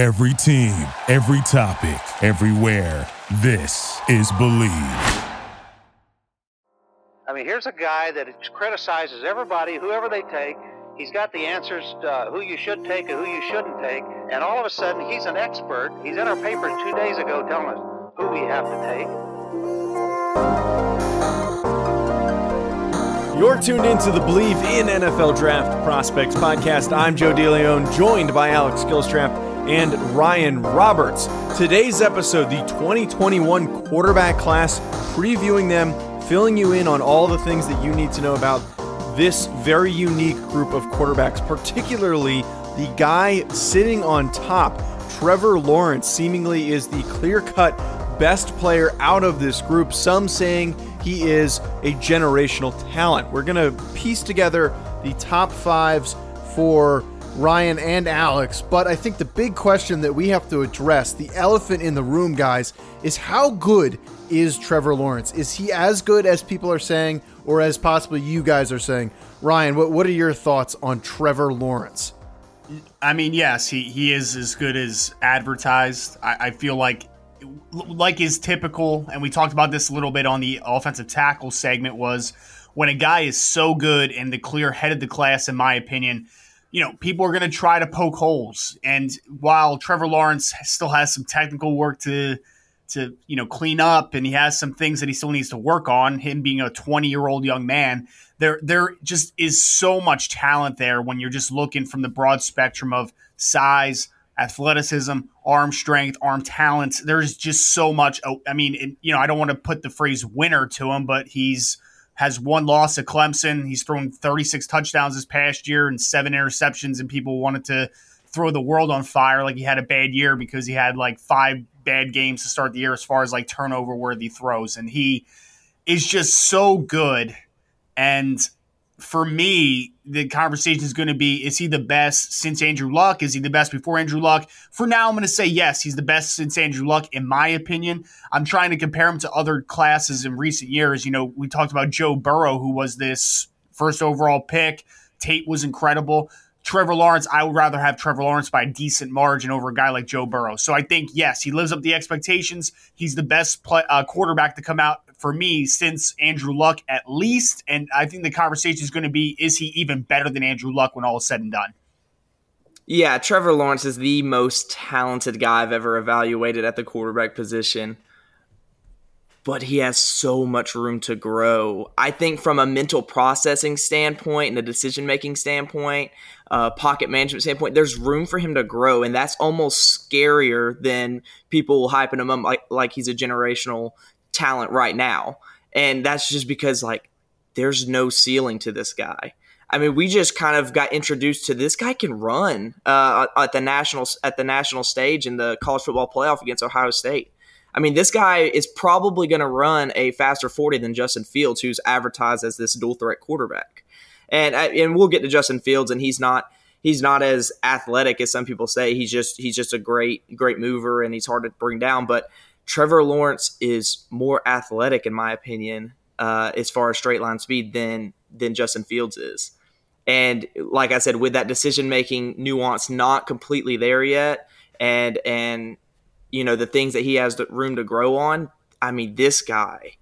Every team, every topic, everywhere. This is Believe. I mean, here's a guy that criticizes everybody, whoever they take. He's got the answers to who you should take and who you shouldn't take. And all of a sudden, he's an expert. He's in our paper two days ago telling us who we have to take. You're tuned into the Believe in NFL Draft Prospects podcast. I'm Joe DeLeon, joined by Alex Gilstrap and Ryan Roberts. Today's episode, the 2021 quarterback class, previewing them, filling you in on all the things that you need to know about this very unique group of quarterbacks, particularly the guy sitting on top. Trevor Lawrence seemingly is the clear cut best player out of this group. Some saying he is a generational talent. We're going to piece together the top fives for Ryan and Alex, but I think the big question that we have to address, the elephant in the room, guys, is how good is Trevor Lawrence? Is he as good as people are saying, or as possibly you guys are saying? Ryan, what, what are your thoughts on Trevor Lawrence? I mean, yes, he, he is as good as advertised. I, I feel like like is typical, and we talked about this a little bit on the offensive tackle segment, was when a guy is so good and the clear head of the class, in my opinion, you know, people are going to try to poke holes. And while Trevor Lawrence still has some technical work to to you know clean up, and he has some things that he still needs to work on, him being a 20 year old young man, there there just is so much talent there when you're just looking from the broad spectrum of size athleticism, arm strength, arm talent. There's just so much. Oh, I mean, it, you know, I don't want to put the phrase winner to him, but he's has one loss at Clemson. He's thrown 36 touchdowns this past year and seven interceptions, and people wanted to throw the world on fire like he had a bad year because he had like five bad games to start the year as far as like turnover worthy throws. And he is just so good. And for me, the conversation is going to be is he the best since Andrew Luck? Is he the best before Andrew Luck? For now, I'm going to say yes, he's the best since Andrew Luck, in my opinion. I'm trying to compare him to other classes in recent years. You know, we talked about Joe Burrow, who was this first overall pick. Tate was incredible. Trevor Lawrence, I would rather have Trevor Lawrence by a decent margin over a guy like Joe Burrow. So I think, yes, he lives up the expectations. He's the best play, uh, quarterback to come out for me since Andrew Luck at least. And I think the conversation is going to be is he even better than Andrew Luck when all is said and done? Yeah, Trevor Lawrence is the most talented guy I've ever evaluated at the quarterback position. But he has so much room to grow. I think from a mental processing standpoint and a decision making standpoint, uh, pocket management standpoint, there's room for him to grow, and that's almost scarier than people hyping him up like like he's a generational talent right now. And that's just because like there's no ceiling to this guy. I mean, we just kind of got introduced to this guy can run uh, at the national at the national stage in the college football playoff against Ohio State. I mean, this guy is probably going to run a faster 40 than Justin Fields, who's advertised as this dual threat quarterback. And uh, and we'll get to Justin Fields, and he's not he's not as athletic as some people say. He's just he's just a great great mover, and he's hard to bring down. But Trevor Lawrence is more athletic, in my opinion, uh, as far as straight line speed than than Justin Fields is. And like I said, with that decision making nuance not completely there yet, and and you know the things that he has the room to grow on. I mean, this guy,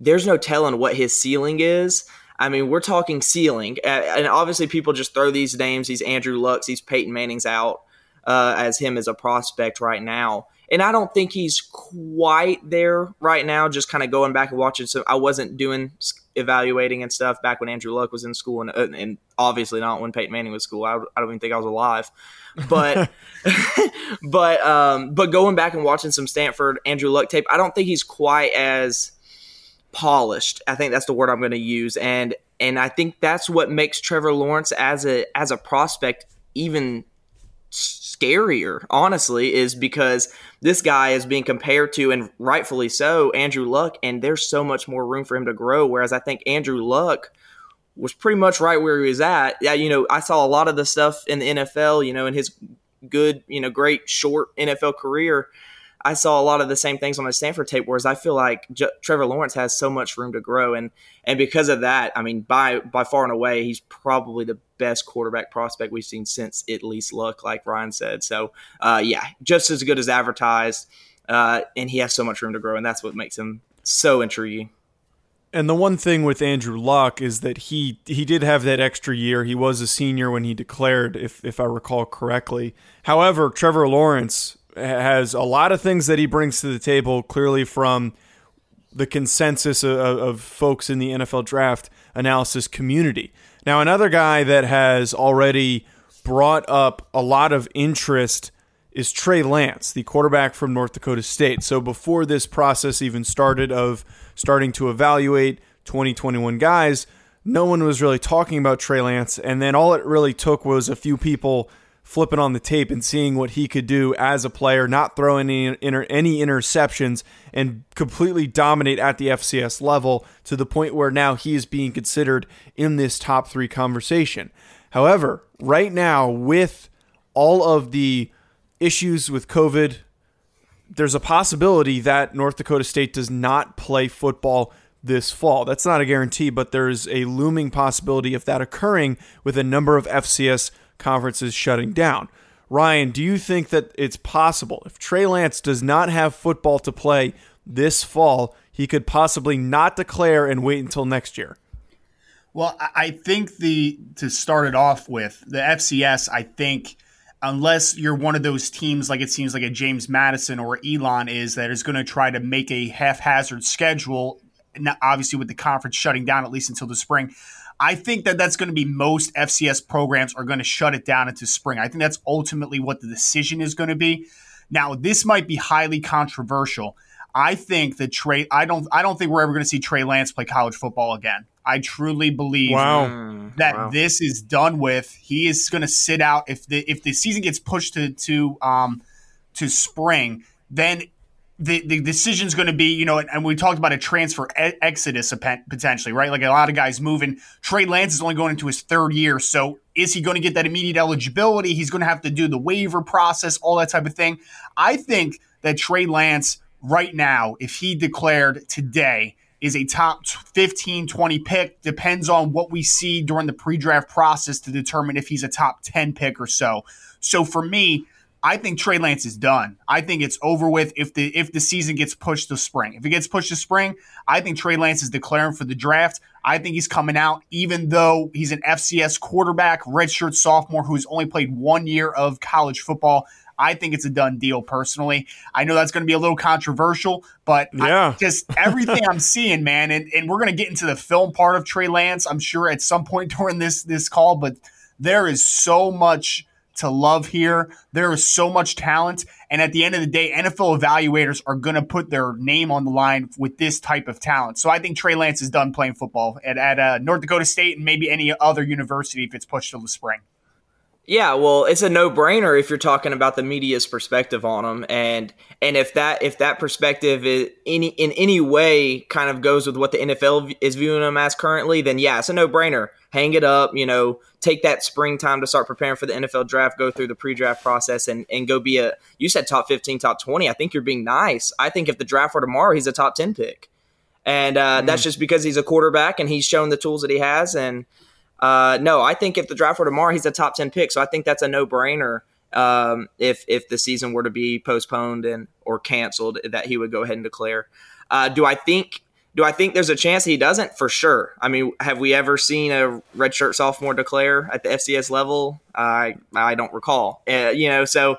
there's no telling what his ceiling is. I mean, we're talking ceiling, and obviously people just throw these names, these Andrew Lucks, these Peyton Mannings out uh, as him as a prospect right now and I don't think he's quite there right now. Just kind of going back and watching. So I wasn't doing evaluating and stuff back when Andrew Luck was in school, and, uh, and obviously not when Peyton Manning was school. I, I don't even think I was alive. But but um, but going back and watching some Stanford Andrew Luck tape, I don't think he's quite as polished. I think that's the word I'm going to use, and and I think that's what makes Trevor Lawrence as a as a prospect even scarier, honestly, is because this guy is being compared to, and rightfully so, Andrew Luck, and there's so much more room for him to grow. Whereas I think Andrew Luck was pretty much right where he was at. Yeah, you know, I saw a lot of the stuff in the NFL, you know, in his good, you know, great short NFL career. I saw a lot of the same things on the Stanford tape, whereas I feel like J- Trevor Lawrence has so much room to grow, and and because of that, I mean, by by far and away, he's probably the best quarterback prospect we've seen since at least Luck, like Ryan said. So, uh, yeah, just as good as advertised, uh, and he has so much room to grow, and that's what makes him so intriguing. And the one thing with Andrew Luck is that he he did have that extra year. He was a senior when he declared, if if I recall correctly. However, Trevor Lawrence has a lot of things that he brings to the table. Clearly, from the consensus of, of folks in the NFL draft analysis community. Now, another guy that has already brought up a lot of interest is Trey Lance, the quarterback from North Dakota State. So before this process even started of starting to evaluate 2021 guys, no one was really talking about Trey Lance. And then all it really took was a few people flipping on the tape and seeing what he could do as a player, not throw any, inter- any interceptions, and completely dominate at the FCS level to the point where now he is being considered in this top three conversation. However, right now, with all of the issues with COVID, there's a possibility that North Dakota State does not play football this fall. That's not a guarantee, but there's a looming possibility of that occurring with a number of FCS conferences shutting down. Ryan, do you think that it's possible if Trey Lance does not have football to play this fall, he could possibly not declare and wait until next year? Well, I think the to start it off with the FCS, I think unless you're one of those teams like it seems like a James Madison or Elon is that is going to try to make a haphazard schedule, obviously with the conference shutting down at least until the spring. I think that that's going to be most FCS programs are going to shut it down into spring. I think that's ultimately what the decision is going to be. Now, this might be highly controversial. I think that Trey. I don't. I don't think we're ever going to see Trey Lance play college football again. I truly believe wow. that wow. this is done with. He is going to sit out if the if the season gets pushed to to um to spring. Then the the decision is going to be, you know, and we talked about a transfer e- exodus potentially, right? Like a lot of guys moving. Trey Lance is only going into his third year, so is he going to get that immediate eligibility? He's going to have to do the waiver process, all that type of thing. I think that Trey Lance right now, if he declared today is a top 15, 20 pick. Depends on what we see during the pre draft process to determine if he's a top 10 pick or so. So for me, I think Trey Lance is done. I think it's over with if the if the season gets pushed to spring. If it gets pushed to spring, I think Trey Lance is declaring for the draft. I think he's coming out, even though he's an FCS quarterback, redshirt sophomore who's only played one year of college football. I think it's a done deal personally. I know that's going to be a little controversial, but yeah. I, just everything I'm seeing, man, and, and we're going to get into the film part of Trey Lance, I'm sure at some point during this this call, but there is so much to love here. There is so much talent. And at the end of the day, NFL evaluators are going to put their name on the line with this type of talent. So I think Trey Lance is done playing football at, at uh, North Dakota State and maybe any other university if it's pushed to the spring. Yeah, well, it's a no-brainer if you're talking about the media's perspective on him, and and if that if that perspective is any in any way kind of goes with what the NFL is viewing him as currently, then yeah, it's a no-brainer. Hang it up, you know, take that springtime to start preparing for the NFL draft, go through the pre-draft process, and and go be a. You said top fifteen, top twenty. I think you're being nice. I think if the draft were tomorrow, he's a top ten pick, and uh, mm. that's just because he's a quarterback and he's shown the tools that he has and. Uh, no, I think if the draft were tomorrow, he's a top ten pick. So I think that's a no brainer. Um, if if the season were to be postponed and or canceled, that he would go ahead and declare. Uh, do I think? Do I think there's a chance he doesn't? For sure. I mean, have we ever seen a redshirt sophomore declare at the FCS level? I I don't recall. Uh, you know, so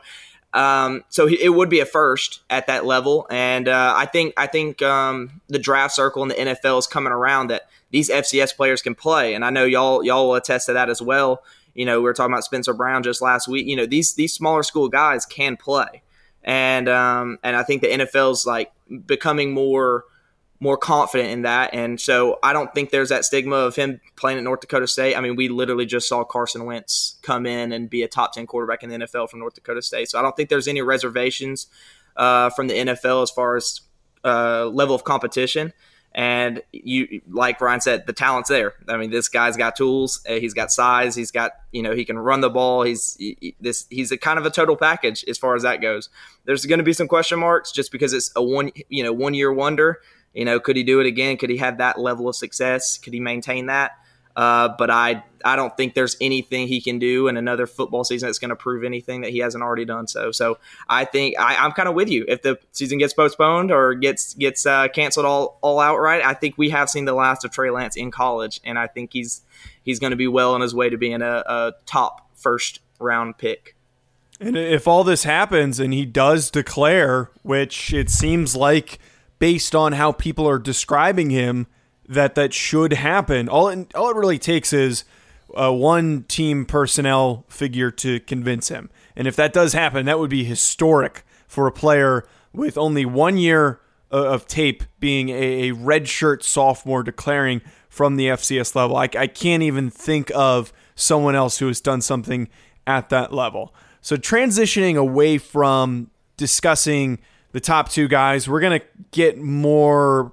um, so it would be a first at that level, and uh, I think I think um, the draft circle in the NFL is coming around that these FCS players can play, and I know y'all y'all will attest to that as well. You know, we were talking about Spencer Brown just last week. You know, these these smaller school guys can play, and um, and I think the NFL's like becoming more more confident in that. And so I don't think there's that stigma of him playing at North Dakota State. I mean, we literally just saw Carson Wentz come in and be a top 10 quarterback in the NFL from North Dakota State. So I don't think there's any reservations uh, from the NFL as far as uh, level of competition. And you, like Ryan said, the talent's there. I mean, this guy's got tools. Uh, he's got size. He's got, you know, he can run the ball. He's he, this. He's a kind of a total package as far as that goes. There's going to be some question marks just because it's a one, you know, one year wonder. You know, could he do it again? Could he have that level of success? Could he maintain that? Uh, but I I don't think there's anything he can do in another football season that's going to prove anything that he hasn't already done. So so I think I, I'm kind of with you. If the season gets postponed or gets gets uh, canceled all all outright, I think we have seen the last of Trey Lance in college, and I think he's he's going to be well on his way to being a, a top first round pick. And if all this happens and he does declare, which it seems like based on how people are describing him that that should happen. All it, all it really takes is uh, one team personnel figure to convince him. And if that does happen, that would be historic for a player with only one year uh, of tape being a, a redshirt sophomore declaring from the FCS level. I, I can't even think of someone else who has done something at that level. So transitioning away from discussing the top two guys, we're going to get more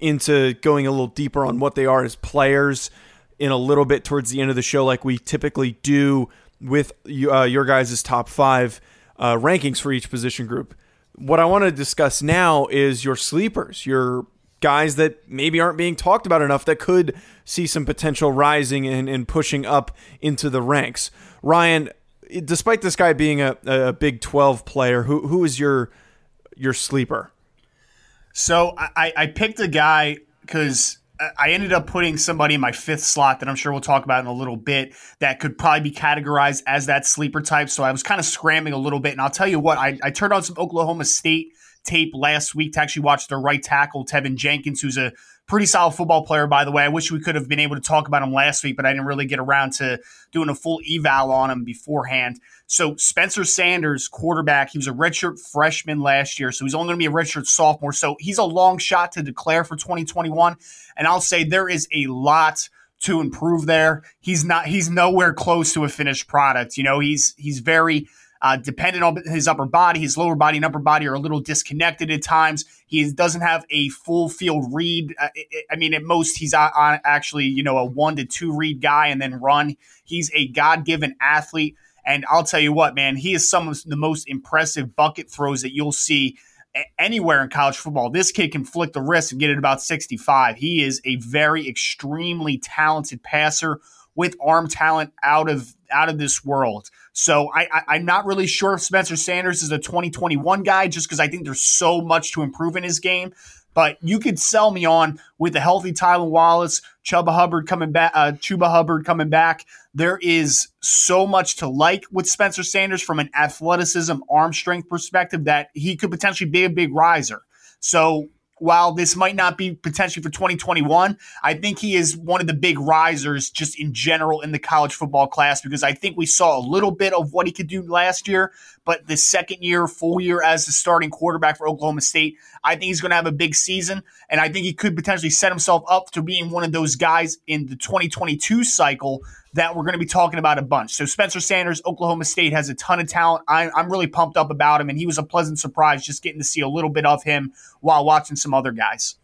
into going a little deeper on what they are as players in a little bit towards the end of the show, like we typically do with uh, your guys' top five uh, rankings for each position group. What I want to discuss now is your sleepers, your guys that maybe aren't being talked about enough that could see some potential rising and, and pushing up into the ranks. Ryan, despite this guy being a, a Big 12 player, who who is your your sleeper? So I, I picked a guy because I ended up putting somebody in my fifth slot that I'm sure we'll talk about in a little bit that could probably be categorized as that sleeper type. So I was kind of scrambling a little bit. And I'll tell you what, I, I turned on some Oklahoma State tape last week to actually watch their right tackle, Teven Jenkins, who's a pretty solid football player, by the way. I wish we could have been able to talk about him last week, but I didn't really get around to doing a full eval on him beforehand. So Spencer Sanders, quarterback, he was a redshirt freshman last year, so he's only going to be a redshirt sophomore. So he's a long shot to declare for 2021. And I'll say there is a lot to improve there. He's not he's nowhere close to a finished product. You know, he's he's very uh, dependent on his upper body. His lower body and upper body are a little disconnected at times. He doesn't have a full field read. Uh, I mean, at most, he's on actually, you know, a one to two read guy and then run. He's a God given athlete. And I'll tell you what, man, he is some of the most impressive bucket throws that you'll see anywhere in college football. This kid can flick the wrist and get it about 65. He is a very extremely talented passer with arm talent out of out of this world. So I, I, am not really sure if Spencer Sanders is a 2021 guy, just because I think there's so much to improve in his game. But you could sell me on with a healthy Tylan Wallace, Chuba Hubbard coming back, uh, Chuba Hubbard coming back. There is so much to like with Spencer Sanders from an athleticism, arm strength perspective that he could potentially be a big riser. So while this might not be potentially for 2021, I think he is one of the big risers just in general in the college football class because I think we saw a little bit of what he could do last year, but the second year, full year as the starting quarterback for Oklahoma State, I think he's going to have a big season, and I think he could potentially set himself up to being one of those guys in the 2022 cycle that we're going to be talking about a bunch. So Spencer Sanders, Oklahoma State has a ton of talent. I, am really pumped up about him, and he was a pleasant surprise just getting to see a little bit of him while watching some other guys.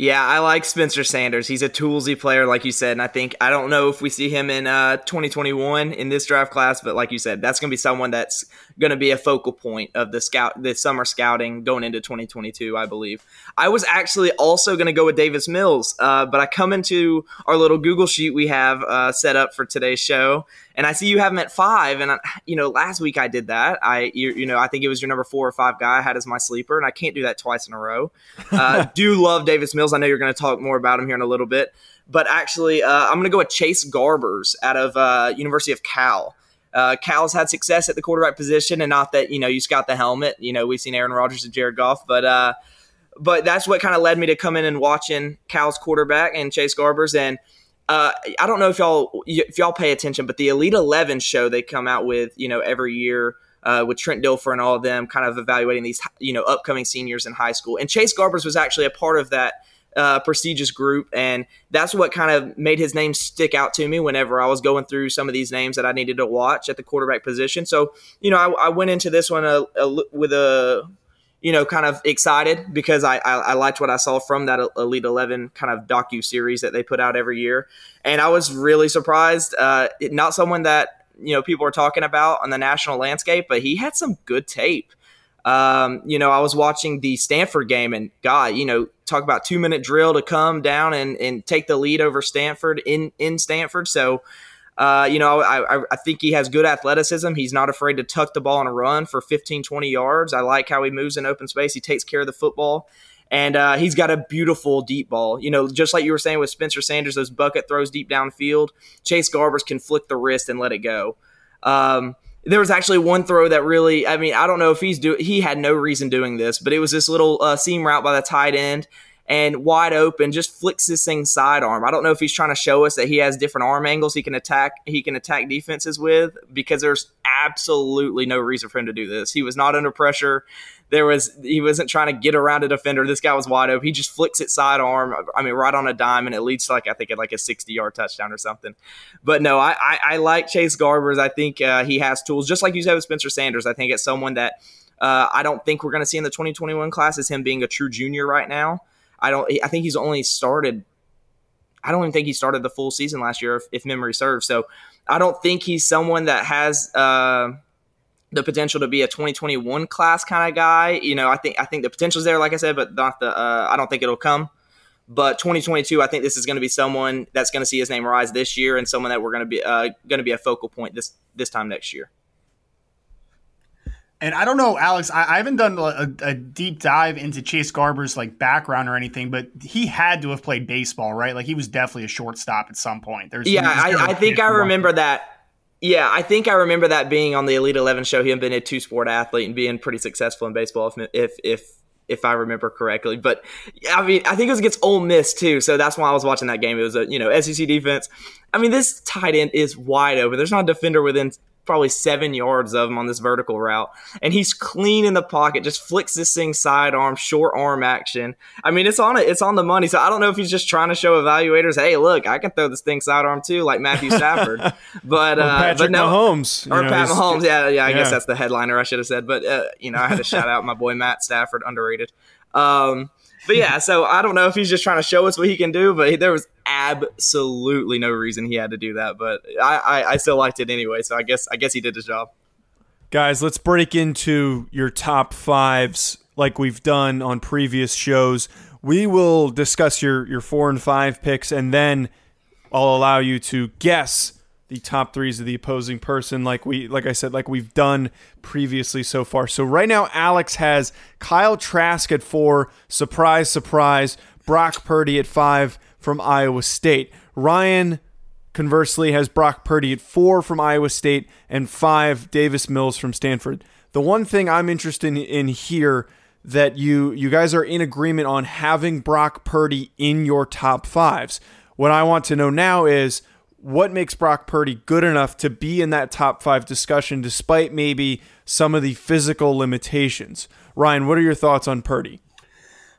Yeah, I like Spencer Sanders. He's a toolsy player, like you said, and I think I don't know if we see him in uh, 2021 in this draft class, but like you said, that's going to be someone that's going to be a focal point of the scout, the summer scouting going into 2022, I believe. I was actually also going to go with Davis Mills, uh, but I come into our little Google sheet we have uh, set up for today's show, and I see you have him at five. And I, you know, last week I did that. I, you, you, know, I think it was your number four or five guy I had as my sleeper, and I can't do that twice in a row. Uh, do love Davis Mills. I know you're going to talk more about him here in a little bit, but actually, uh, I'm going to go with Chase Garbers out of uh, University of Cal. Uh, Cal's had success at the quarterback position, and not that you know you scout the helmet. You know, we've seen Aaron Rodgers and Jared Goff, but uh, but that's what kind of led me to come in and watching Cal's quarterback and Chase Garbers and uh, I don't know if y'all if y'all pay attention, but the Elite Eleven show they come out with, you know, every year uh, with Trent Dilfer and all of them, kind of evaluating these, you know, upcoming seniors in high school. And Chase Garbers was actually a part of that uh, prestigious group, and that's what kind of made his name stick out to me whenever I was going through some of these names that I needed to watch at the quarterback position. So, you know, I, I went into this one a, a, with a you know, kind of excited because I, I, I liked what I saw from that Elite Eleven kind of docu series that they put out every year, and I was really surprised. Uh, not someone that you know people are talking about on the national landscape, but he had some good tape. Um, you know, I was watching the Stanford game, and God, you know, talk about two minute drill to come down and, and take the lead over Stanford in in Stanford. So uh, you know, I, I think he has good athleticism. He's not afraid to tuck the ball on a run for 15, 20 yards. I like how he moves in open space. He takes care of the football. And uh, he's got a beautiful deep ball. You know, just like you were saying with Spencer Sanders, those bucket throws deep downfield. Chase Garbers can flick the wrist and let it go. Um, there was actually one throw that really, I mean, I don't know if he's do he had no reason doing this, but it was this little uh, seam route by the tight end and wide open, just flicks this thing sidearm. I don't know if he's trying to show us that he has different arm angles he can attack he can attack defenses with because there's absolutely no reason for him to do this. He was not under pressure. There was he wasn't trying to get around a defender. This guy was wide open. He just flicks it sidearm. I mean, right on a dime, and it leads to like I think like a sixty yard touchdown or something. But no, I I, I like Chase Garbers. I think uh, he has tools, just like you said with Spencer Sanders. I think it's someone that. Uh, I don't think we're going to see in the 2021 class is him being a true junior right now. I don't. I think he's only started. I don't even think he started the full season last year, if, if memory serves. So I don't think he's someone that has uh, the potential to be a 2021 class kind of guy. You know, I think I think the potential's there, like I said, but not the. Uh, I don't think it'll come. But 2022, I think this is going to be someone that's going to see his name rise this year, and someone that we're going to be uh, going to be a focal point this this time next year. And I don't know, Alex. I, I haven't done a, a, deep dive into Chase Garber's like background or anything, but he had to have played baseball, right? Like he was definitely a shortstop at some point. There's yeah, I, I think I remember that. Yeah, I think I remember that being on the Elite Eleven show. Him being a two sport athlete and being pretty successful in baseball, if if if if I remember correctly. But I mean, I think it was against Ole Miss too, so that's why I was watching that game. It was a you know SEC defense. I mean, this tight end is wide open. There's not a defender within probably seven yards of him on this vertical route. And he's clean in the pocket, just flicks this thing sidearm, short arm action. I mean, it's on it, it's on the money. So I don't know if he's just trying to show evaluators, hey, look, I can throw this thing sidearm too, like Matthew Stafford. but uh, Patrick but no, Mahomes, or know, Pat Mahomes. Yeah, yeah. I yeah. guess that's the headliner. I should have said, but uh, you know, I had to shout out my boy Matt Stafford, underrated. Um, but yeah, so I don't know if he's just trying to show us what he can do, but there was absolutely no reason he had to do that. But I, I, I still liked it anyway, so I guess I guess he did his job. Guys, let's break into your top fives like we've done on previous shows. We will discuss your your four and five picks, and then I'll allow you to guess the top threes of the opposing person, like we like I said, like we've done previously so far. So right now, Alex has Kyle Trask at four. Surprise, surprise. Brock Purdy at five from Iowa State. Ryan, conversely, has Brock Purdy at four from Iowa State and five Davis Mills from Stanford. The one thing I'm interested in here that you you guys are in agreement on having Brock Purdy in your top fives. What I want to know now is what makes Brock Purdy good enough to be in that top five discussion despite maybe some of the physical limitations? Ryan, what are your thoughts on Purdy?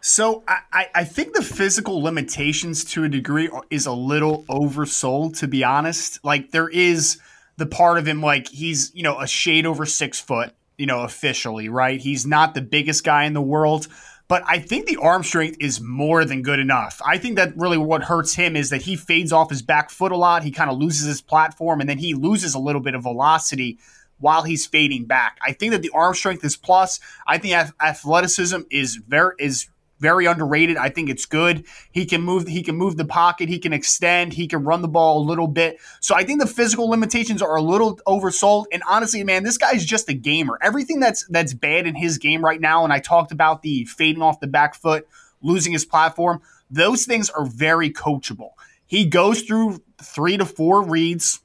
So I, I think the physical limitations to a degree is a little oversold, to be honest. Like there is the part of him like he's, you know, a shade over six foot, you know, officially, right? He's not the biggest guy in the world, but I think the arm strength is more than good enough. I think that really what hurts him is that he fades off his back foot a lot. He kind of loses his platform and then he loses a little bit of velocity while he's fading back. I think that the arm strength is plus. I think athleticism is very is very underrated. I think it's good. He can move. He can move the pocket. He can extend. He can run the ball a little bit. So I think the physical limitations are a little oversold. And honestly, man, this guy's just a gamer. Everything that's that's bad in his game right now, and I talked about the fading off the back foot, losing his platform. Those things are very coachable. He goes through three to four reads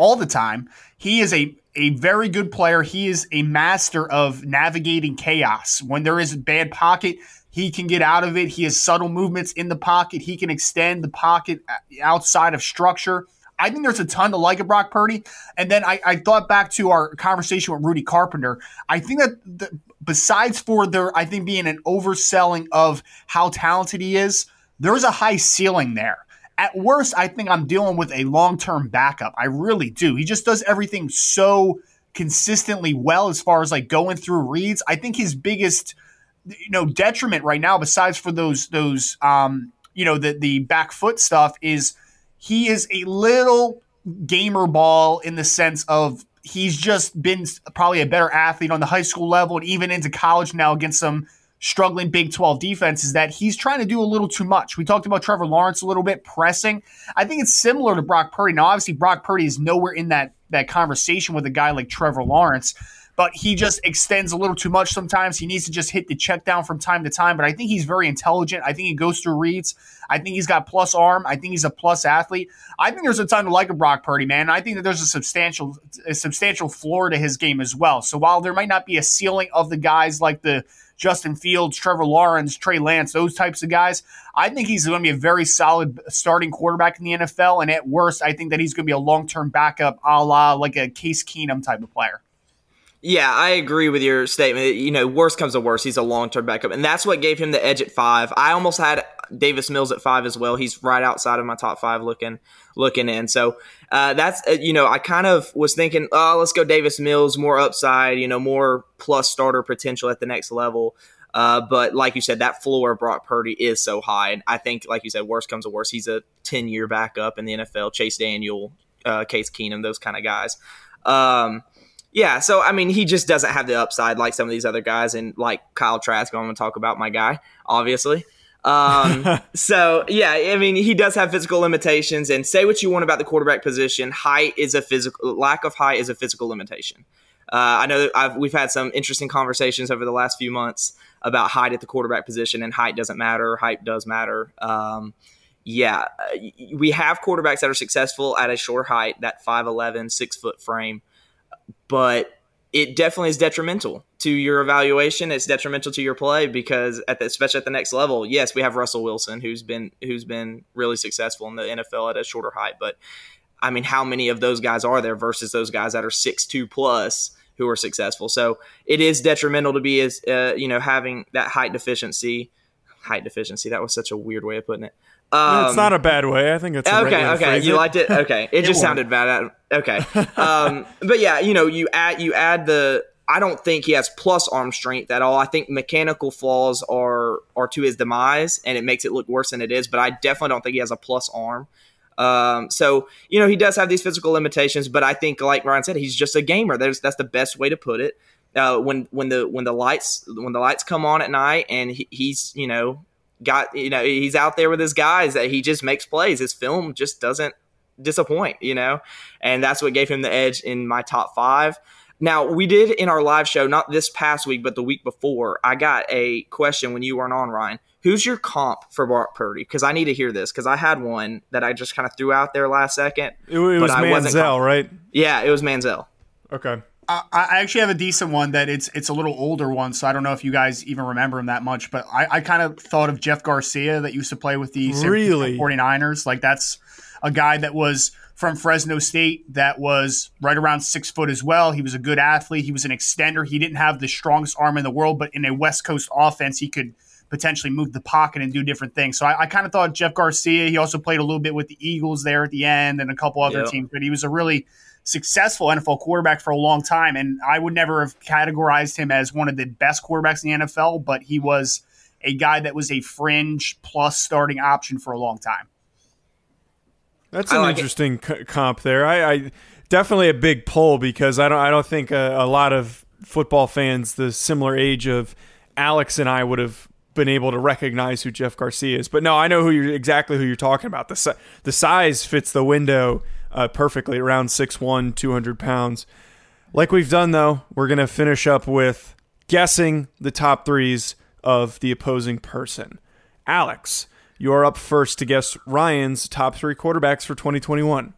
all the time. He is a a very good player. He is a master of navigating chaos. When there is a bad pocket, he can get out of it. He has subtle movements in the pocket. He can extend the pocket uh, outside of structure. I think there's a ton to like of Brock Purdy. And then I, I thought back to our conversation with Rudy Carpenter. I think that the, besides for there, I think being an overselling of how talented he is, there's a high ceiling there. At worst, I think I'm dealing with a long term backup. I really do. He just does everything so consistently well as far as like going through reads. I think his biggest you know detriment right now, besides for those those um, you know the the back foot stuff, is he is a little gamer ball in the sense of he's just been probably a better athlete on the high school level and even into college now against some struggling Big 12 defense is that he's trying to do a little too much. We talked about Trevor Lawrence a little bit pressing. I think it's similar to Brock Purdy. Now, obviously, Brock Purdy is nowhere in that that conversation with a guy like Trevor Lawrence, but he just extends a little too much sometimes. He needs to just hit the check down from time to time. But I think he's very intelligent. I think he goes through reads. I think he's got plus arm. I think he's a plus athlete. I think there's a ton to like a Brock Purdy, man. I think that there's a substantial a substantial floor to his game as well. So while there might not be a ceiling of the guys like the Justin Fields, Trevor Lawrence, Trey Lance, those types of guys. I think he's going to be a very solid starting quarterback in the NFL. And at worst, I think that he's going to be a long term backup a la like a Case Keenum type of player. Yeah, I agree with your statement. You know, worst comes to worst, he's a long term backup. And that's what gave him the edge at five. I almost had Davis Mills at five as well. He's right outside of my top five looking looking in. So uh, that's uh, you know I kind of was thinking, oh, let's go Davis Mills, more upside, you know, more plus starter potential at the next level. Uh, but like you said, that floor of Brock Purdy is so high, and I think, like you said, worst comes to worst, he's a ten year backup in the NFL. Chase Daniel, uh, Case Keenum, those kind of guys. Um, yeah, so I mean, he just doesn't have the upside like some of these other guys, and like Kyle Trask. I'm going to talk about my guy, obviously. Um, so yeah, I mean, he does have physical limitations, and say what you want about the quarterback position, height is a physical lack of height is a physical limitation. Uh, I know I've, we've had some interesting conversations over the last few months about height at the quarterback position, and height doesn't matter. Height does matter. Um, yeah, we have quarterbacks that are successful at a short height, that 5'11, six foot frame, but it definitely is detrimental to your evaluation. It's detrimental to your play because at the, especially at the next level, yes, we have Russell Wilson who's been who's been really successful in the NFL at a shorter height, but I mean, how many of those guys are there versus those guys that are six two plus who are successful? So it is detrimental to be as uh, you know having that height deficiency. Height deficiency. That was such a weird way of putting it. Um, it's not a bad way. I think it's okay. okay, you it. liked it. Okay, it, it just sounded bad. Okay, um, but yeah, you know, you add you add the. I don't think he has plus arm strength at all. I think mechanical flaws are are to his demise, and it makes it look worse than it is. But I definitely don't think he has a plus arm. Um, so you know, he does have these physical limitations, but I think, like Ryan said, he's just a gamer. There's, that's the best way to put it. Uh, when when the when the lights when the lights come on at night, and he, he's you know got you know he's out there with his guys that he just makes plays. His film just doesn't disappoint, you know, and that's what gave him the edge in my top five. Now we did in our live show, not this past week, but the week before. I got a question when you weren't on, Ryan. Who's your comp for Brock Purdy? Because I need to hear this because I had one that I just kind of threw out there last second. It, it was Manziel, right? Yeah, it was Manziel. Okay. I, I actually have a decent one that it's it's a little older one, so I don't know if you guys even remember him that much. But I, I kind of thought of Jeff Garcia that used to play with the really? 49ers. Like that's a guy that was from Fresno State that was right around six foot as well. He was a good athlete. He was an extender. He didn't have the strongest arm in the world, but in a West Coast offense, he could potentially move the pocket and do different things. So I, I kind of thought Jeff Garcia. He also played a little bit with the Eagles there at the end and a couple other yep. teams, but he was a really successful NFL quarterback for a long time, and I would never have categorized him as one of the best quarterbacks in the NFL, but he was a guy that was a fringe plus starting option for a long time. That's an like interesting comp there. I, I, definitely a big pull because I don't I don't think a, a lot of football fans the similar age of Alex and I would have been able to recognize who Jeff Garcia is. But no, I know who you're exactly who you're talking about. The the size fits the window uh, perfectly around 6'1", 200 pounds. Like we've done, though, we're going to finish up with guessing the top threes of the opposing person. Alex, you're up first to guess Ryan's top three quarterbacks for 2021.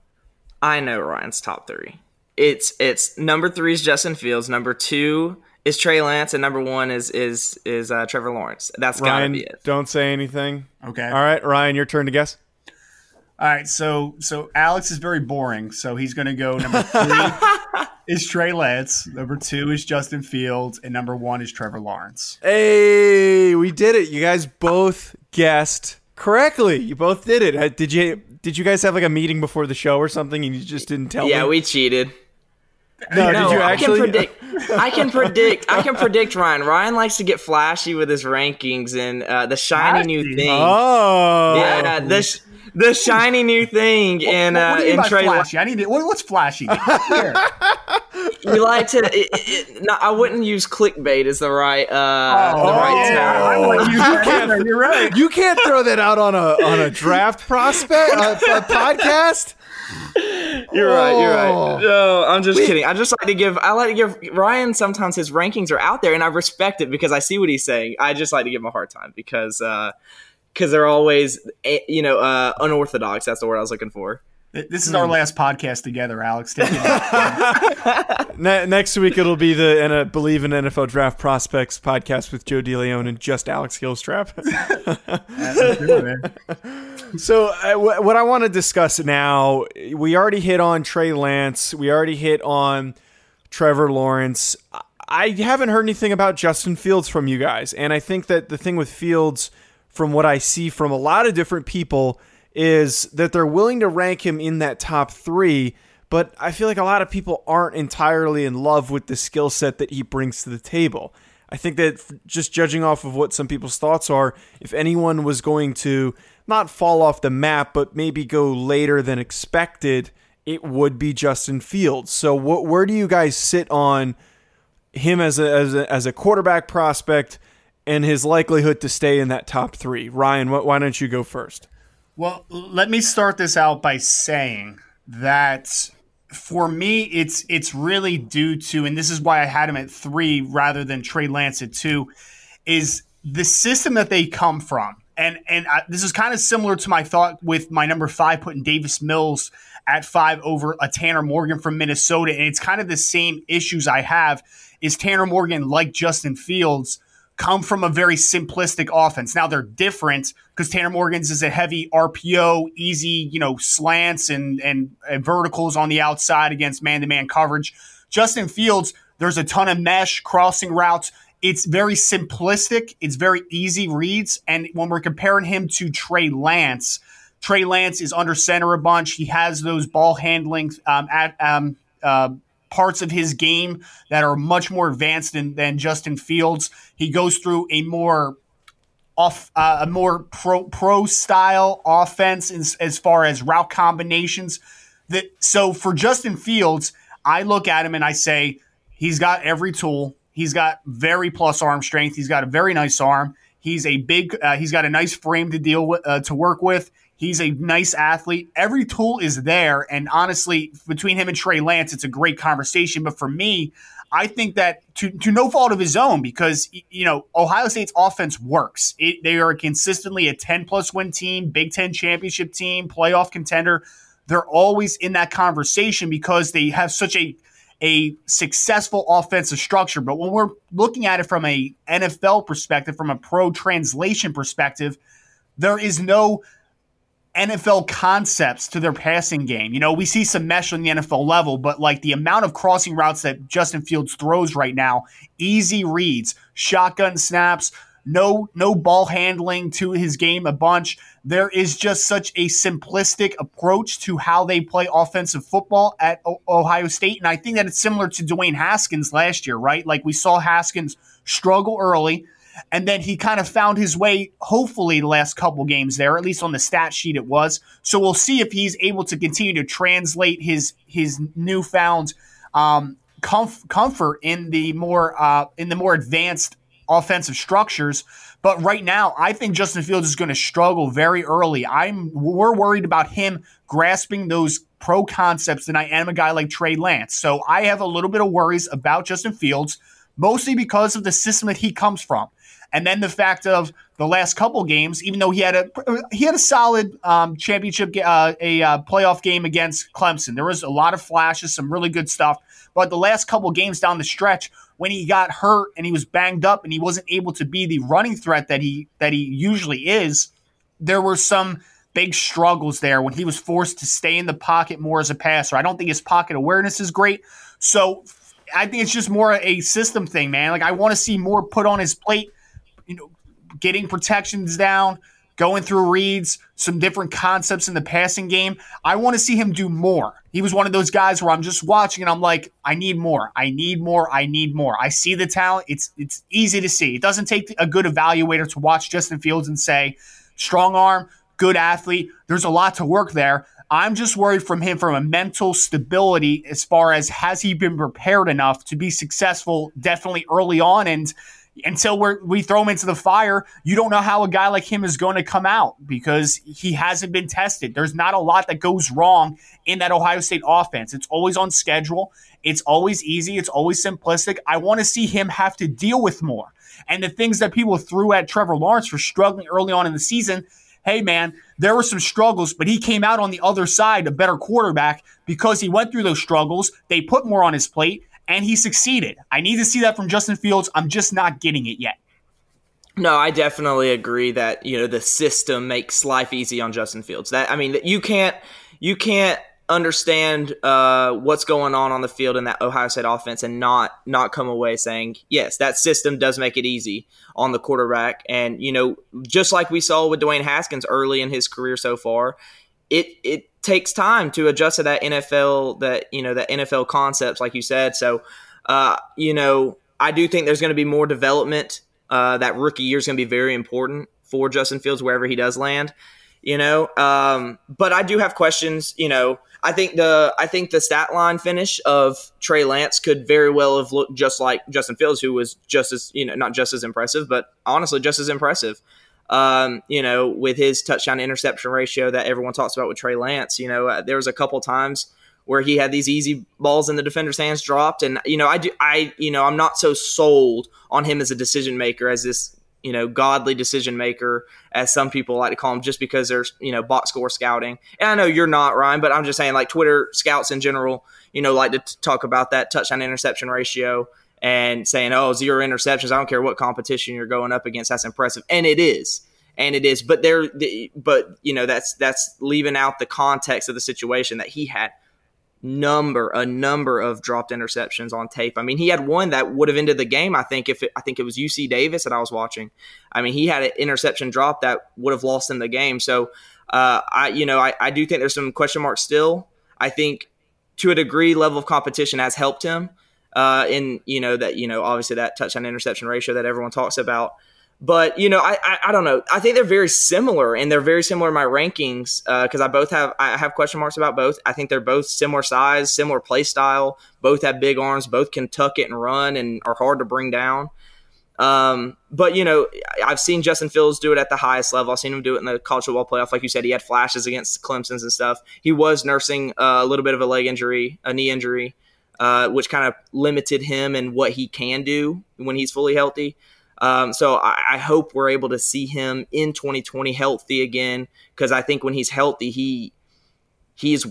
I know Ryan's top three. It's it's number three is Justin Fields. Number two is Trey Lance, and number one is is is uh, Trevor Lawrence. That's gotta be it. Don't say anything. Okay. All right, Ryan, your turn to guess. All right, so so Alex is very boring, so he's going to go number three is Trey Lance, number two is Justin Fields, and number one is Trevor Lawrence. Hey, we did it! You guys both guessed correctly. You both did it. Uh, did you? Did you guys have like a meeting before the show or something, and you just didn't tell? Yeah, me? we cheated. No, No, did you actually? I actually? can predict. I can predict. I can predict Ryan. Ryan likes to get flashy with his rankings and uh, the shiny new thing. Oh, yeah, the sh- the shiny new thing in what, uh, what do you in mean by Trey. flashy? I need to, what, what's flashy? Here. You like to. It, it, no, I wouldn't use clickbait as the right. Uh, Oh, the right yeah, term. I wouldn't use that either. You're right. You can't throw that out on a on a draft prospect a, a podcast. You're right. You're Oh. right. No, I'm just kidding. I just like to give. I like to give Ryan. Sometimes his rankings are out there, and I respect it because I see what he's saying. I just like to give him a hard time because because they're always eh, you know uh, unorthodox. That's the word I was looking for. This is our last podcast together, Alex. Take it. Ne- next week it'll be the and uh, believe in NFL draft prospects podcast with Joe DeLeon and just Alex Gilstrap. So, uh, wh- what I want to discuss now, we already hit on Trey Lance. We already hit on Trevor Lawrence. I haven't heard anything about Justin Fields from you guys. And I think that the thing with Fields, from what I see from a lot of different people, is that they're willing to rank him in that top three. But I feel like a lot of people aren't entirely in love with the skill set that he brings to the table. I think that just judging off of what some people's thoughts are, if anyone was going to not fall off the map, but maybe go later than expected, it would be Justin Fields. So, wh- where do you guys sit on him as a, as a as a quarterback prospect and his likelihood to stay in that top three? Ryan, wh- why don't you go first? Well, let me start this out by saying that for me, it's it's really due to, and this is why I had him at three rather than Trey Lance at two, is the system that they come from, and and I, this is kind of similar to my thought with my number five putting Davis Mills at five over a Tanner Morgan from Minnesota, and it's kind of the same issues I have. Is Tanner Morgan like Justin Fields? Come from a very simplistic offense. Now they're different because Tanner Morgan's is a heavy RPO, easy, you know, slants and, and and verticals on the outside against man-to-man coverage. Justin Fields, there's a ton of mesh crossing routes. It's very simplistic. It's very easy reads. And when we're comparing him to Trey Lance, Trey Lance is under center a bunch. He has those ball handling um, at um, uh, parts of his game that are much more advanced than, than Justin Fields. He goes through a more off uh, a more pro pro style offense as, as far as route combinations. That so for Justin Fields, I look at him and I say he's got every tool. He's got very plus arm strength. He's got a very nice arm. He's a big. Uh, he's got a nice frame to deal with uh, to work with. He's a nice athlete. Every tool is there. And honestly, between him and Trey Lance, it's a great conversation. But for me, I think that to, to no fault of his own, because, you know, Ohio State's offense works. It, they are consistently a 10 plus win team, Big Ten championship team, playoff contender. They're always in that conversation because they have such a a successful offensive structure. But when we're looking at it from a NFL perspective, from a pro translation perspective, there is no NFL concepts to their passing game. You know, we see some mesh on the NFL level, but like the amount of crossing routes that Justin Fields throws right now, easy reads, shotgun snaps, no no ball handling to his game a bunch. There is just such a simplistic approach to how they play offensive football at o- Ohio State, and I think that it's similar to Dwayne Haskins last year, right? Like we saw Haskins struggle early, and then he kind of found his way, hopefully, the last couple games there, at least on the stat sheet it was. So we'll see if he's able to continue to translate his his newfound um, comf- comfort in the more uh, in the more advanced offensive structures. But right now, I think Justin Fields is going to struggle very early. I'm we're worried about him grasping those pro concepts than I am a guy like Trey Lance. So I have a little bit of worries about Justin Fields, mostly because of the system that he comes from. And then the fact of the last couple games, even though he had a he had a solid um, championship uh, a uh, playoff game against Clemson, there was a lot of flashes, some really good stuff. But the last couple games down the stretch, when he got hurt and he was banged up and he wasn't able to be the running threat that he that he usually is, there were some big struggles there when he was forced to stay in the pocket more as a passer. I don't think his pocket awareness is great. So I think it's just more a system thing, man. Like I want to see more put on his plate you know, getting protections down, going through reads, some different concepts in the passing game. I want to see him do more. He was one of those guys where I'm just watching and I'm like, I need more. I need more. I need more. I see the talent. It's it's easy to see. It doesn't take a good evaluator to watch Justin Fields and say, strong arm, good athlete. There's a lot to work there. I'm just worried from him from a mental stability as far as has he been prepared enough to be successful definitely early on and until we we throw him into the fire, you don't know how a guy like him is going to come out because he hasn't been tested. There's not a lot that goes wrong in that Ohio State offense. It's always on schedule. It's always easy. It's always simplistic. I want to see him have to deal with more. And the things that people threw at Trevor Lawrence for struggling early on in the season, hey man, there were some struggles, but he came out on the other side a better quarterback because he went through those struggles. They put more on his plate and he succeeded. I need to see that from Justin Fields. I'm just not getting it yet. No, I definitely agree that you know the system makes life easy on Justin Fields. That I mean, you can't you can't understand uh, what's going on on the field in that Ohio State offense and not not come away saying yes, that system does make it easy on the quarterback. And you know, just like we saw with Dwayne Haskins early in his career so far, it it takes time to adjust to that NFL that you know that NFL concepts, like you said. So, uh, you know, I do think there's going to be more development. Uh, that rookie year is going to be very important for Justin Fields wherever he does land. You know, um, but I do have questions. You know, I think the I think the stat line finish of Trey Lance could very well have looked just like Justin Fields, who was just as you know not just as impressive, but honestly just as impressive um, you know, with his touchdown interception ratio that everyone talks about with Trey Lance. You know, uh, there was a couple times where he had these easy balls in the defender's hands dropped, and you know, I do, I, you know, I'm not so sold on him as a decision maker as this, you know, godly decision maker as some people like to call him, just because there's you know box score scouting. And I know you're not Ryan, but I'm just saying like Twitter scouts in general, you know, like to t- talk about that touchdown interception ratio and saying, "Oh, zero interceptions. I don't care what competition you're going up against. That's impressive." And it is. And it is, but there, but you know, that's that's leaving out the context of the situation that he had number a number of dropped interceptions on tape. I mean, he had one that would have ended the game. I think if it, I think it was UC Davis that I was watching. I mean, he had an interception drop that would have lost him the game. So, uh, I you know I, I do think there's some question marks still. I think to a degree, level of competition has helped him uh, in you know that you know obviously that touchdown interception ratio that everyone talks about. But you know, I, I, I don't know. I think they're very similar, and they're very similar in my rankings uh, because uh, I both have I have question marks about both. I think they're both similar size, similar play style. Both have big arms. Both can tuck it and run, and are hard to bring down. Um, but you know, I've seen Justin Fields do it at the highest level. I've seen him do it in the college football playoff. Like you said, he had flashes against Clemson's and stuff. He was nursing uh, a little bit of a leg injury, a knee injury uh, which kind of limited him and what he can do when he's fully healthy. Um, so I, I, hope we're able to see him in 2020 healthy again because I think when he's healthy, he he's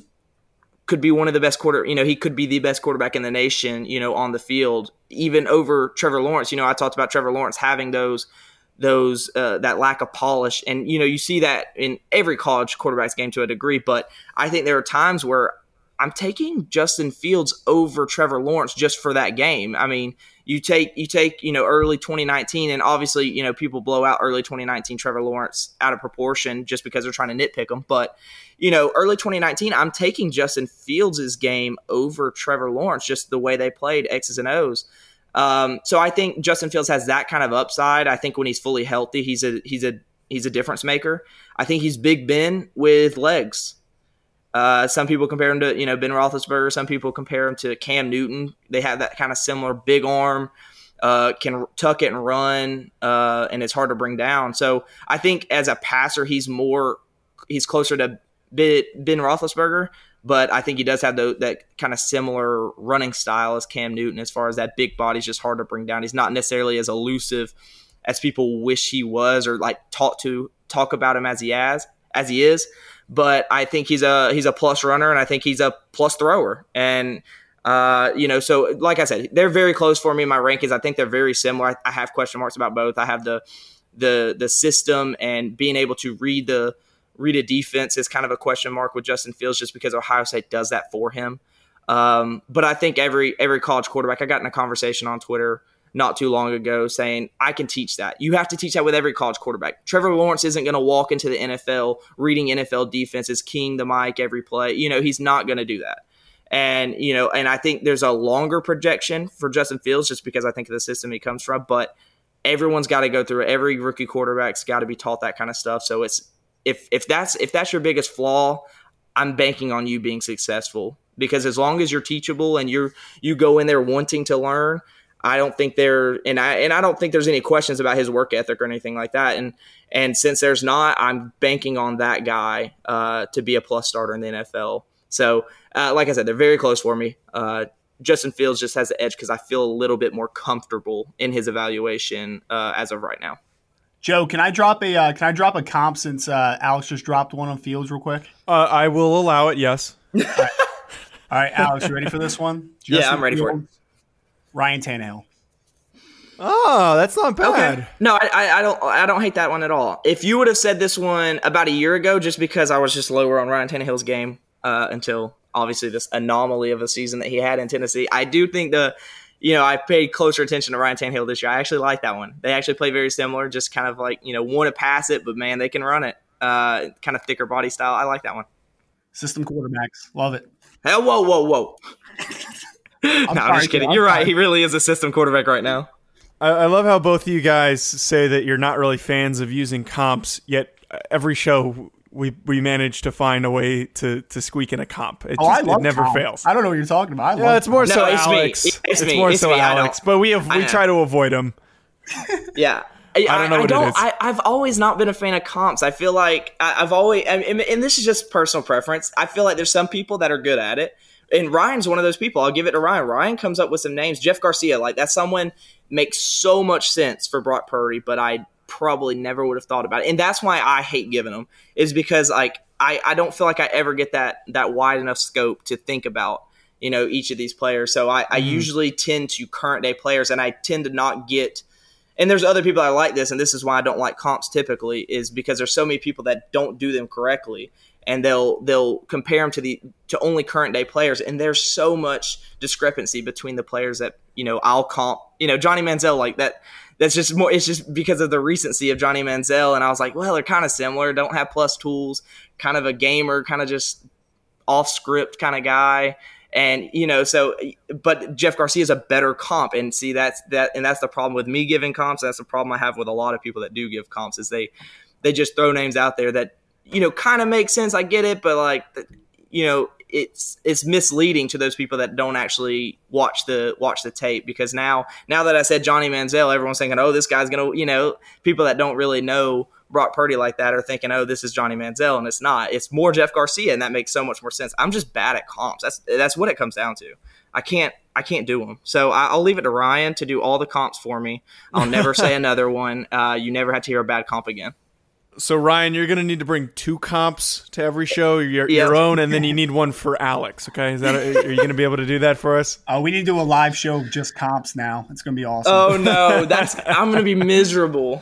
could be one of the best quarter. You know, he could be the best quarterback in the nation. You know, on the field, even over Trevor Lawrence. You know, I talked about Trevor Lawrence having those those uh, that lack of polish, and you know, you see that in every college quarterback's game to a degree. But I think there are times where I'm taking Justin Fields over Trevor Lawrence just for that game. I mean, you take you take you know early 2019, and obviously you know people blow out early 2019 Trevor Lawrence out of proportion just because they're trying to nitpick him. But you know, early 2019, I'm taking Justin Fields' game over Trevor Lawrence, just the way they played X's and O's. Um, so I think Justin Fields has that kind of upside. I think when he's fully healthy, he's a he's a he's a difference maker. I think he's Big Ben with legs. Uh, some people compare him to you know Ben Roethlisberger. Some people compare him to Cam Newton. They have that kind of similar big arm, uh, can tuck it and run, uh, and it's hard to bring down. So I think as a passer, he's more he's closer to Ben Roethlisberger, but I think he does have the, that kind of similar running style as Cam Newton. As far as that big body is just hard to bring down. He's not necessarily as elusive as people wish he was, or like talk to talk about him as he has as he is but I think he's a he's a plus runner, and I think he's a plus thrower. And uh, you know, so like I said, they're very close for me in my rankings. I think they're very similar. I, I have question marks about both. I have the the the system and being able to read the read a defense is kind of a question mark with Justin Fields, just because Ohio State does that for him. Um, but I think every every college quarterback, I got in a conversation on Twitter not too long ago saying, I can teach that. You have to teach that with every college quarterback. Trevor Lawrence isn't going to walk into the NFL reading NFL defenses, keying the mic every play. You know, he's not going to do that. And, you know, and I think there's a longer projection for Justin Fields just because I think of the system he comes from. But everyone's got to go through it. Every rookie quarterback's got to be taught that kind of stuff. So it's if if that's if that's your biggest flaw, I'm banking on you being successful because as long as you're teachable and you're you go in there wanting to learn, I don't think there and I and I don't think there's any questions about his work ethic or anything like that. And and since there's not, I'm banking on that guy uh, to be a plus starter in the NFL. So, uh, like I said, they're very close for me. Uh, Justin Fields just has the edge because I feel a little bit more comfortable in his evaluation uh, as of right now. Joe, can I drop a uh, can I drop a comp since uh, Alex just dropped one on Fields real quick? Uh, I will allow it. Yes. All right, All right Alex, you ready for this one? Justin yeah, I'm ready Fields, for it. Ryan Tannehill. Oh, that's not bad. Okay. No, I, I, I, don't. I don't hate that one at all. If you would have said this one about a year ago, just because I was just lower on Ryan Tannehill's game uh, until obviously this anomaly of a season that he had in Tennessee, I do think the you know, I paid closer attention to Ryan Tannehill this year. I actually like that one. They actually play very similar, just kind of like, you know, want to pass it, but man, they can run it. Uh, kind of thicker body style. I like that one. System quarterbacks. Love it. Hey, whoa, whoa, whoa. I'm, no, sorry, I'm just kidding. I'm You're sorry. right. He really is a system quarterback right now. I, I love how both of you guys say that you're not really fans of using comps, yet uh, every show we we managed to find a way to to squeak in a comp. It, oh, just, it never comp. fails. I don't know what you're talking about. I yeah, it's more no, so it's Alex. Me. It's, it's more it's so me. Alex. But we have we try to avoid them. yeah. I, I, don't know I, what I don't, it is. I, have always not been a fan of comps. I feel like I, have always, and, and this is just personal preference. I feel like there's some people that are good at it, and Ryan's one of those people. I'll give it to Ryan. Ryan comes up with some names. Jeff Garcia, like that's someone makes so much sense for Brock Purdy, but I probably never would have thought about it. And that's why I hate giving them is because like I, I don't feel like I ever get that that wide enough scope to think about you know each of these players. So I, mm-hmm. I usually tend to current day players, and I tend to not get. And there's other people that like this, and this is why I don't like comps typically, is because there's so many people that don't do them correctly, and they'll they'll compare them to the to only current day players, and there's so much discrepancy between the players that you know I'll comp. You know Johnny Manziel like that that's just more it's just because of the recency of Johnny Manziel and I was like, well, they're kind of similar, don't have plus tools, kind of a gamer, kind of just off script kind of guy. And you know, so but Jeff Garcia is a better comp, and see that's that, and that's the problem with me giving comps. That's the problem I have with a lot of people that do give comps is they they just throw names out there that you know kind of makes sense. I get it, but like you know, it's it's misleading to those people that don't actually watch the watch the tape because now now that I said Johnny Manziel, everyone's thinking, oh, this guy's gonna you know people that don't really know Brock Purdy like that are thinking, oh, this is Johnny Manziel, and it's not. It's more Jeff Garcia, and that makes so much more sense. I'm just bad at comps. That's that's what it comes down to. I can't I can't do them. So I, will leave it to Ryan to do all the comps for me. I'll never say another one. Uh, you never have to hear a bad comp again. So Ryan, you're gonna need to bring two comps to every show, your, yep. your own, and then you need one for Alex. Okay, is that a, are you gonna be able to do that for us? Oh, we need to do a live show of just comps now. It's gonna be awesome. Oh no, that's I'm gonna be miserable.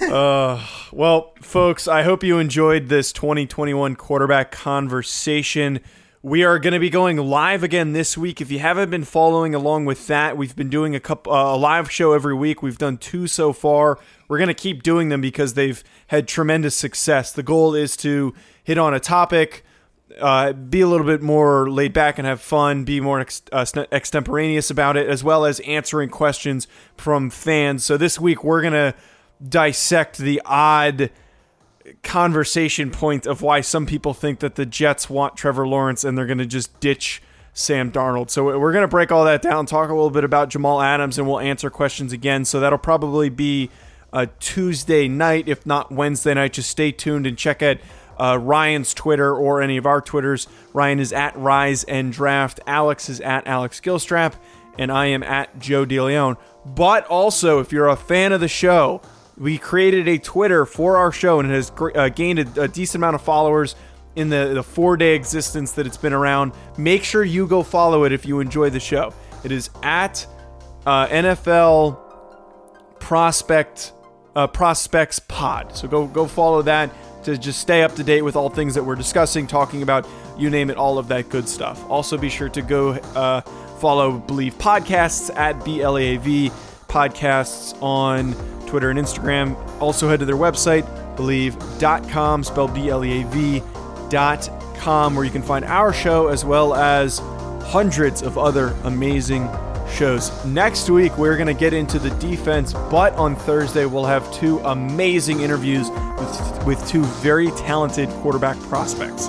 Uh, well, folks, I hope you enjoyed this 2021 quarterback conversation. We are going to be going live again this week. If you haven't been following along with that, we've been doing a couple uh, a live show every week. We've done two so far. We're going to keep doing them because they've had tremendous success. The goal is to hit on a topic, uh, be a little bit more laid back and have fun, be more ex- uh, extemporaneous about it, as well as answering questions from fans. So this week we're going to dissect the odd conversation point of why some people think that the Jets want Trevor Lawrence and they're going to just ditch Sam Darnold. So we're going to break all that down, talk a little bit about Jamal Adams, and we'll answer questions again. So that'll probably be a Tuesday night, if not Wednesday night. Just stay tuned and check out uh, Ryan's Twitter or any of our Twitters. Ryan is at Rise and Draft. Alex is at Alex Gilstrap, and I am at Joe DeLeon. But also, if you're a fan of the show, we created a Twitter for our show, and it has uh, gained a, a decent amount of followers in the, the four day existence that it's been around. Make sure you go follow it if you enjoy the show. It is at uh, NFL Prospect uh, Prospects Pod. So go go follow that to just stay up to date with all things that we're discussing, talking about, you name it, all of that good stuff. Also, be sure to go uh, follow Bleav Podcasts at B L A V podcasts on Twitter and Instagram. Also, head to their website, bleav.com, spelled B L E A V.com, where you can find our show as well as hundreds of other amazing shows. Next week, we're going to get into the defense, but on Thursday, we'll have two amazing interviews with, with two very talented quarterback prospects.